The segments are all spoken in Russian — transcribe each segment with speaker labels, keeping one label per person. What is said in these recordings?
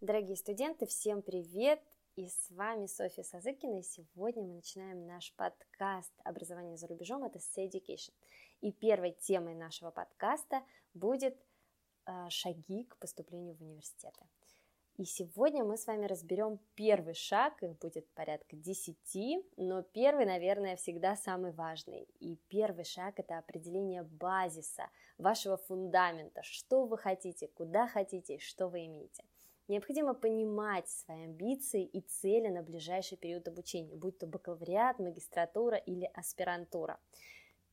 Speaker 1: Дорогие студенты, всем привет! И с вами Софья Сазыкина, и сегодня мы начинаем наш подкаст «Образование за рубежом» от Essay Education. И первой темой нашего подкаста будет э, шаги к поступлению в университеты. И сегодня мы с вами разберем первый шаг, их будет порядка 10, но первый, наверное, всегда самый важный. И первый шаг – это определение базиса, вашего фундамента, что вы хотите, куда хотите, что вы имеете. Необходимо понимать свои амбиции и цели на ближайший период обучения, будь то бакалавриат, магистратура или аспирантура.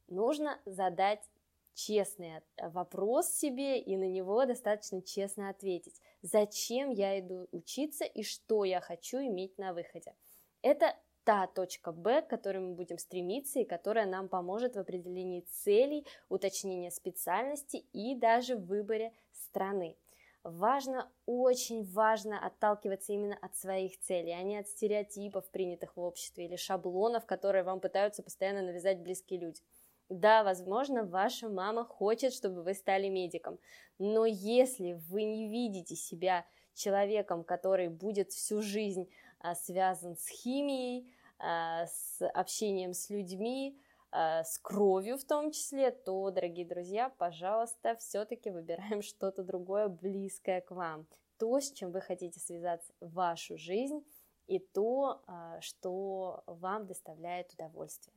Speaker 1: Нужно задать честный вопрос себе и на него достаточно честно ответить. Зачем я иду учиться и что я хочу иметь на выходе? Это та точка Б, к которой мы будем стремиться и которая нам поможет в определении целей, уточнении специальности и даже в выборе страны. Важно, очень важно отталкиваться именно от своих целей, а не от стереотипов, принятых в обществе, или шаблонов, которые вам пытаются постоянно навязать близкие люди. Да, возможно, ваша мама хочет, чтобы вы стали медиком, но если вы не видите себя человеком, который будет всю жизнь а, связан с химией, а, с общением с людьми, с кровью в том числе, то, дорогие друзья, пожалуйста, все-таки выбираем что-то другое, близкое к вам. То, с чем вы хотите связать вашу жизнь, и то, а, что вам доставляет удовольствие.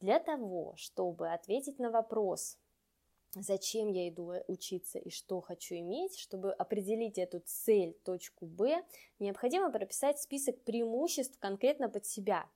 Speaker 1: Для того, чтобы ответить на вопрос, зачем я иду учиться и что хочу иметь, чтобы определить эту цель, точку Б, необходимо прописать список преимуществ конкретно под себя.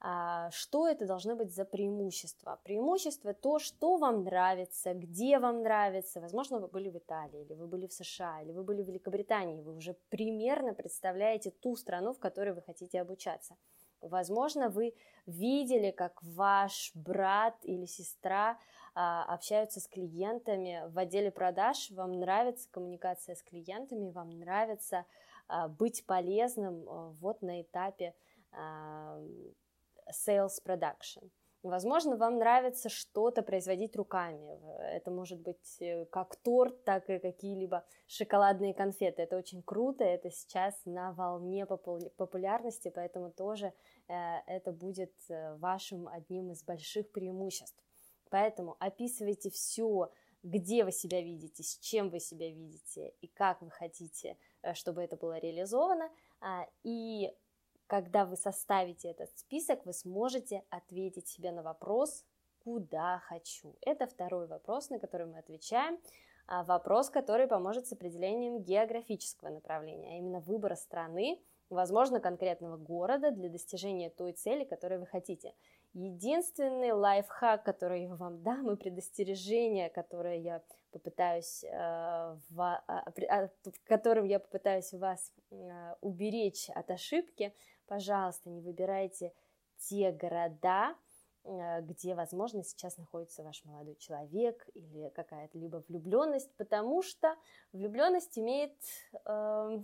Speaker 1: А, что это должно быть за преимущество? Преимущество то, что вам нравится, где вам нравится. Возможно, вы были в Италии, или вы были в США, или вы были в Великобритании. Вы уже примерно представляете ту страну, в которой вы хотите обучаться. Возможно, вы видели, как ваш брат или сестра а, общаются с клиентами в отделе продаж, вам нравится коммуникация с клиентами, вам нравится а, быть полезным вот на этапе sales production. Возможно, вам нравится что-то производить руками. Это может быть э, как торт, так и какие-либо шоколадные конфеты. Это очень круто, это сейчас на волне популярности, поэтому тоже э, это будет э, вашим одним из больших преимуществ. Поэтому описывайте все, где вы себя видите, с чем вы себя видите и как вы хотите, чтобы это было реализовано. А, и когда вы составите этот список, вы сможете ответить себе на вопрос, куда хочу. Это второй вопрос, на который мы отвечаем. А, вопрос, который поможет с определением географического направления, а именно выбора страны, возможно, конкретного города для достижения той цели, которую вы хотите. Единственный лайфхак, который я вам дам, и предостережение, которое я попытаюсь, э, в, э, которым я попытаюсь вас э, уберечь от ошибки, пожалуйста, не выбирайте те города, э, где, возможно, сейчас находится ваш молодой человек или какая-то либо влюбленность, потому что влюбленность имеет э,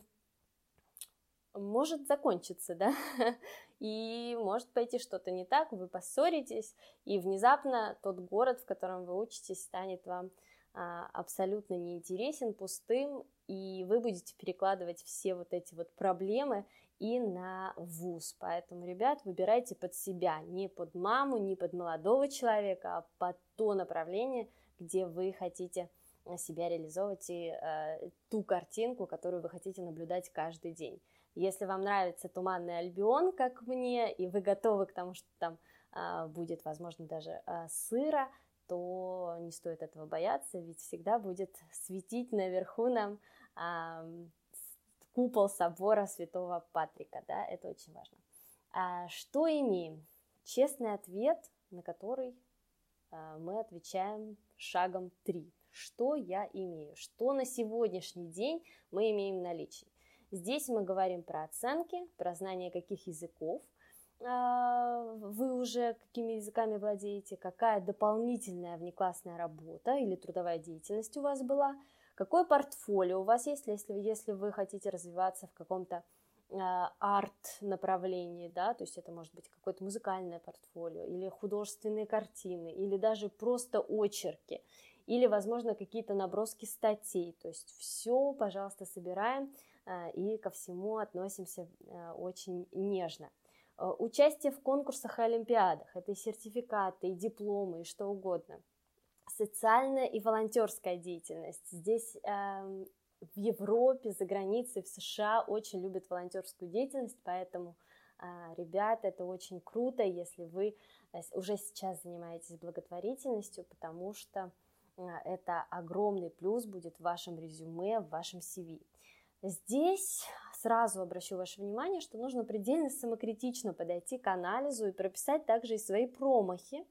Speaker 1: может закончиться, да, и может пойти что-то не так, вы поссоритесь, и внезапно тот город, в котором вы учитесь, станет вам а, абсолютно неинтересен, пустым, и вы будете перекладывать все вот эти вот проблемы и на вуз. Поэтому, ребят, выбирайте под себя, не под маму, не под молодого человека, а под то направление, где вы хотите себя реализовывать и э, ту картинку, которую вы хотите наблюдать каждый день. Если вам нравится туманный альбион, как мне, и вы готовы к тому, что там э, будет, возможно, даже э, сыро, то не стоит этого бояться, ведь всегда будет светить наверху нам э, купол собора Святого Патрика, да, это очень важно. А что имеем? Честный ответ, на который а, мы отвечаем шагом 3. Что я имею? Что на сегодняшний день мы имеем в наличии? Здесь мы говорим про оценки, про знание каких языков а, вы уже какими языками владеете, какая дополнительная внеклассная работа или трудовая деятельность у вас была – Какое портфолио у вас есть, если, если вы хотите развиваться в каком-то а, арт-направлении, да, то есть это может быть какое-то музыкальное портфолио, или художественные картины, или даже просто очерки, или, возможно, какие-то наброски статей, то есть все, пожалуйста, собираем, и ко всему относимся очень нежно. Участие в конкурсах и олимпиадах, это и сертификаты, и дипломы, и что угодно. Социальная и волонтерская деятельность. Здесь эм, в Европе, за границей, в США очень любят волонтерскую деятельность, поэтому, а, ребята, это очень круто, если вы э, уже сейчас занимаетесь благотворительностью, потому что а, это огромный плюс будет в вашем резюме, в вашем CV. Здесь сразу обращу ваше внимание, что нужно предельно самокритично подойти к анализу и прописать также и свои промахи,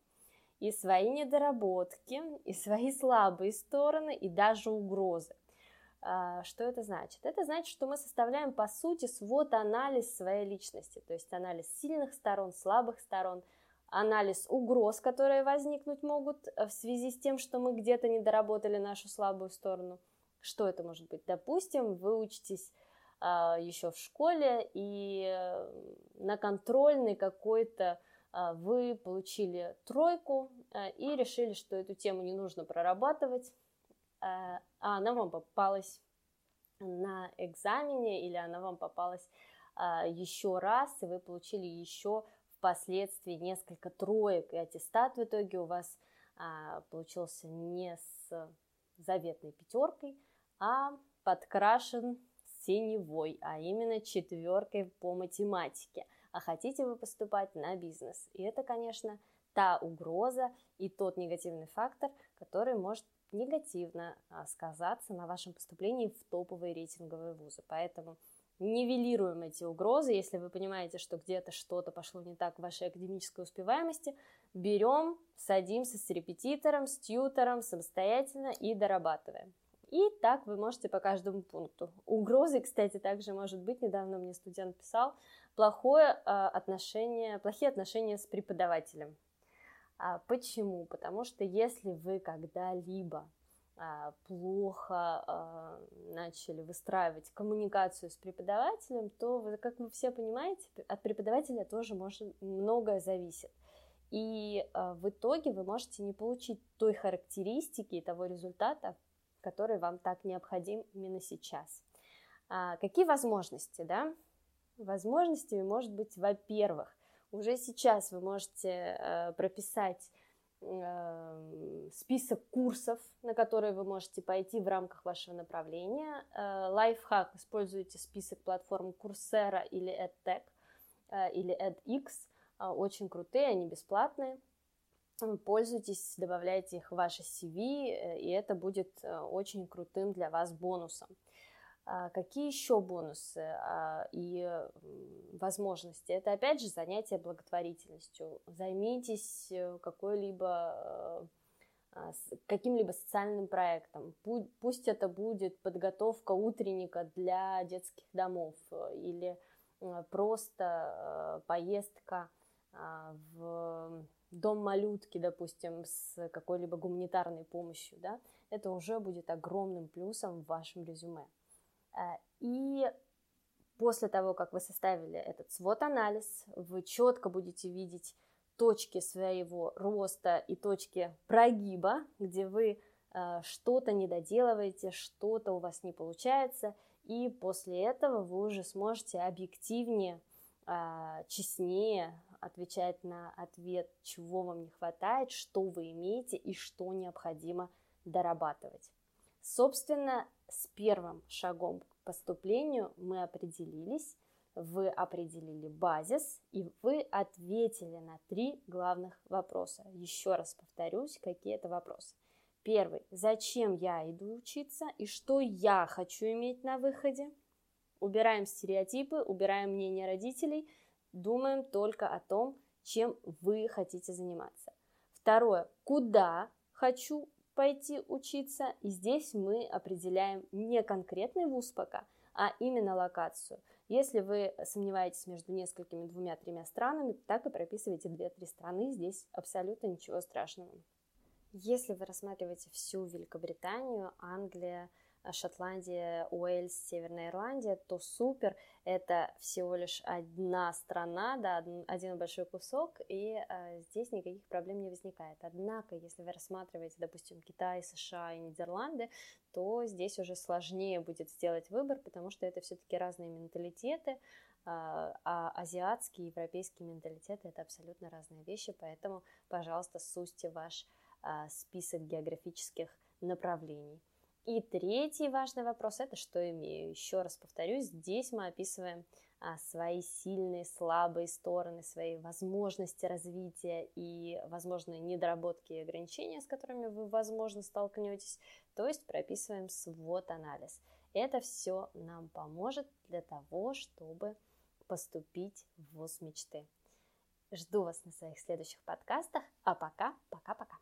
Speaker 1: и свои недоработки, и свои слабые стороны, и даже угрозы. А, что это значит? Это значит, что мы составляем, по сути, свод-анализ своей личности, то есть анализ сильных сторон, слабых сторон, анализ угроз, которые возникнуть могут в связи с тем, что мы где-то не доработали нашу слабую сторону. Что это может быть? Допустим, вы учитесь а, еще в школе, и э, на контрольный какой-то вы получили тройку а, и решили, что эту тему не нужно прорабатывать, а она вам попалась на экзамене или она вам попалась а, еще раз, и вы получили еще впоследствии несколько троек, и аттестат в итоге у вас а, получился не с заветной пятеркой, а подкрашен синевой, а именно четверкой по математике. А хотите вы поступать на бизнес. И это, конечно, та угроза и тот негативный фактор, который может негативно а, сказаться на вашем поступлении в топовые рейтинговые вузы. Поэтому нивелируем эти угрозы. Если вы понимаете, что где-то что-то пошло не так в вашей академической успеваемости, берем, садимся с репетитором, с тьютором самостоятельно и дорабатываем. И так вы можете по каждому пункту. Угрозы, кстати, также может быть, недавно мне студент писал, плохое э, отношение, плохие отношения с преподавателем. А почему? Потому что если вы когда-либо а, плохо а, начали выстраивать коммуникацию с преподавателем, то, вы, как вы все понимаете, от преподавателя тоже может многое зависит. И в итоге вы можете не получить той характеристики и того результата, который вам так необходим именно сейчас. А, какие возможности, да? Возможностями может быть, во-первых, уже сейчас вы можете э, прописать э, список курсов, на которые вы можете пойти в рамках вашего направления. Э, лайфхак, используйте список платформ Coursera или EdTech или edX, очень крутые, они бесплатные. Пользуйтесь, добавляйте их в ваше CV, и это будет очень крутым для вас бонусом. А какие еще бонусы а, и возможности? Это опять же занятие благотворительностью. Займитесь э, какой-либо э, каким-либо социальным проектом. Пусть это будет подготовка утренника для детских домов э, или просто поездка в дом малютки, допустим, с какой-либо гуманитарной помощью. Да? Это уже будет огромным плюсом в вашем резюме. Э, и после того, как вы составили этот свод-анализ, вы четко будете видеть точки своего роста и точки прогиба, где вы э, что-то не доделываете, что-то у вас не получается, и после этого вы уже сможете объективнее, э, честнее отвечать на ответ, чего вам не хватает, что вы имеете и что необходимо дорабатывать. Собственно, с первым шагом к поступлению мы определились, вы определили базис, и вы ответили на три главных вопроса. Еще раз повторюсь, какие это вопросы. Первый. Зачем я иду учиться и что я хочу иметь на выходе? Убираем стереотипы, убираем мнение родителей, думаем только о том, чем вы хотите заниматься. Второе. Куда хочу пойти учиться. И здесь мы определяем не конкретный вуз пока, а именно локацию. Если вы сомневаетесь между несколькими двумя-тремя странами, так и прописывайте две-три страны, здесь абсолютно ничего страшного. Если вы рассматриваете всю Великобританию, Англия, Шотландия, Уэльс, Северная Ирландия, то супер, это всего лишь одна страна, да, один большой кусок, и э, здесь никаких проблем не возникает. Однако, если вы рассматриваете, допустим, Китай, США и Нидерланды, то здесь уже сложнее будет сделать выбор, потому что это все-таки разные менталитеты, а, а азиатский и европейский менталитет это абсолютно разные вещи, поэтому, пожалуйста, сузьте ваш а, список географических направлений. И третий важный вопрос – это что имею. Еще раз повторюсь, здесь мы описываем а, свои сильные, слабые стороны, свои возможности развития и возможные недоработки и ограничения, с которыми вы, возможно, столкнетесь. То есть прописываем свод-анализ. Это все нам поможет для того, чтобы поступить в ВУЗ мечты. Жду вас на своих следующих подкастах. А пока, пока-пока.